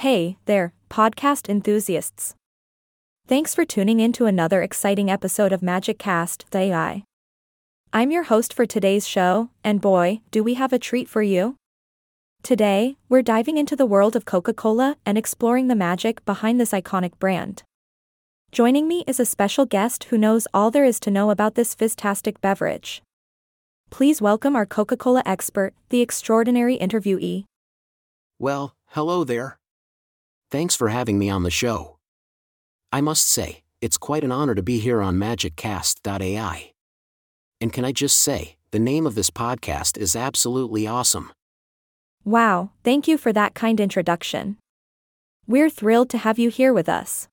Hey there, podcast enthusiasts. Thanks for tuning in to another exciting episode of Magic Cast, the AI. I'm your host for today's show, and boy, do we have a treat for you. Today, we're diving into the world of Coca Cola and exploring the magic behind this iconic brand. Joining me is a special guest who knows all there is to know about this fizztastic beverage. Please welcome our Coca Cola expert, the extraordinary interviewee. Well, hello there. Thanks for having me on the show. I must say, it's quite an honor to be here on MagicCast.ai. And can I just say, the name of this podcast is absolutely awesome. Wow, thank you for that kind introduction. We're thrilled to have you here with us.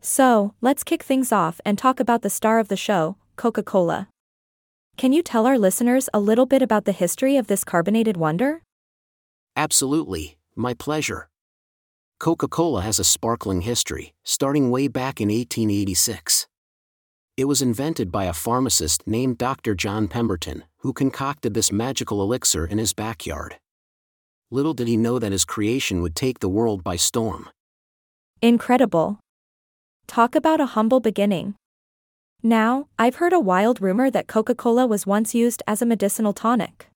So, let's kick things off and talk about the star of the show, Coca Cola. Can you tell our listeners a little bit about the history of this carbonated wonder? Absolutely, my pleasure. Coca Cola has a sparkling history, starting way back in 1886. It was invented by a pharmacist named Dr. John Pemberton, who concocted this magical elixir in his backyard. Little did he know that his creation would take the world by storm. Incredible. Talk about a humble beginning. Now, I've heard a wild rumor that Coca Cola was once used as a medicinal tonic.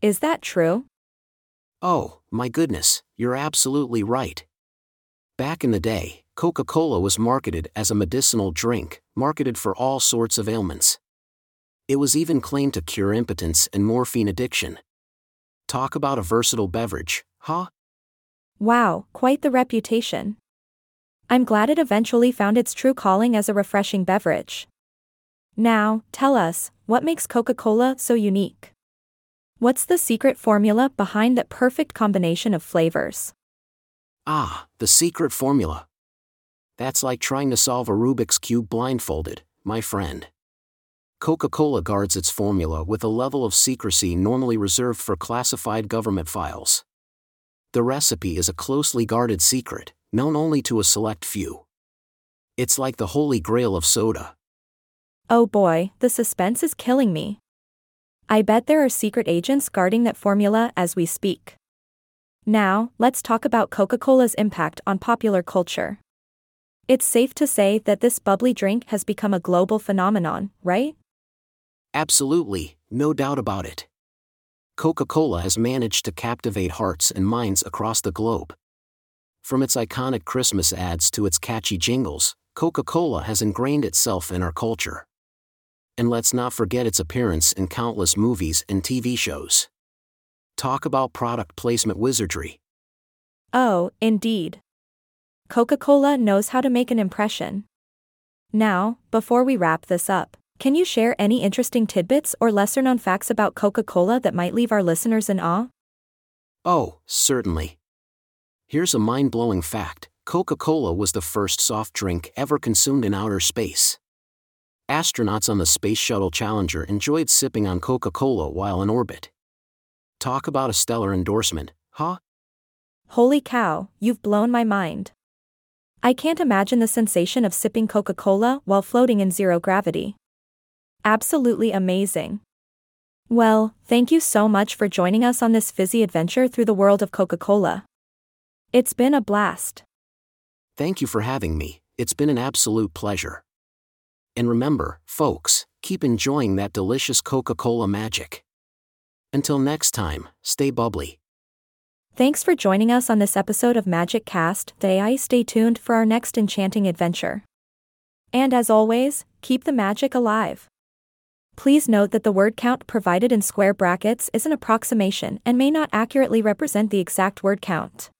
Is that true? Oh, my goodness, you're absolutely right. Back in the day, Coca Cola was marketed as a medicinal drink, marketed for all sorts of ailments. It was even claimed to cure impotence and morphine addiction. Talk about a versatile beverage, huh? Wow, quite the reputation. I'm glad it eventually found its true calling as a refreshing beverage. Now, tell us, what makes Coca Cola so unique? What's the secret formula behind that perfect combination of flavors? Ah, the secret formula. That's like trying to solve a Rubik's Cube blindfolded, my friend. Coca Cola guards its formula with a level of secrecy normally reserved for classified government files. The recipe is a closely guarded secret, known only to a select few. It's like the holy grail of soda. Oh boy, the suspense is killing me. I bet there are secret agents guarding that formula as we speak. Now, let's talk about Coca Cola's impact on popular culture. It's safe to say that this bubbly drink has become a global phenomenon, right? Absolutely, no doubt about it. Coca Cola has managed to captivate hearts and minds across the globe. From its iconic Christmas ads to its catchy jingles, Coca Cola has ingrained itself in our culture and let's not forget its appearance in countless movies and TV shows. Talk about product placement wizardry. Oh, indeed. Coca Cola knows how to make an impression. Now, before we wrap this up, can you share any interesting tidbits or lesser known facts about Coca Cola that might leave our listeners in awe? Oh, certainly. Here's a mind blowing fact Coca Cola was the first soft drink ever consumed in outer space astronauts on the Space Shuttle Challenger enjoyed sipping on Coca Cola while in orbit. Talk about a stellar endorsement, huh? Holy cow, you've blown my mind. I can't imagine the sensation of sipping Coca Cola while floating in zero gravity. Absolutely amazing. Well, thank you so much for joining us on this fizzy adventure through the world of Coca Cola. It's been a blast. Thank you for having me, it's been an absolute pleasure. And remember, folks, keep enjoying that delicious Coca Cola magic. Until next time, stay bubbly. Thanks for joining us on this episode of Magic Cast. The AI stay tuned for our next enchanting adventure. And as always, keep the magic alive. Please note that the word count provided in square brackets is an approximation and may not accurately represent the exact word count.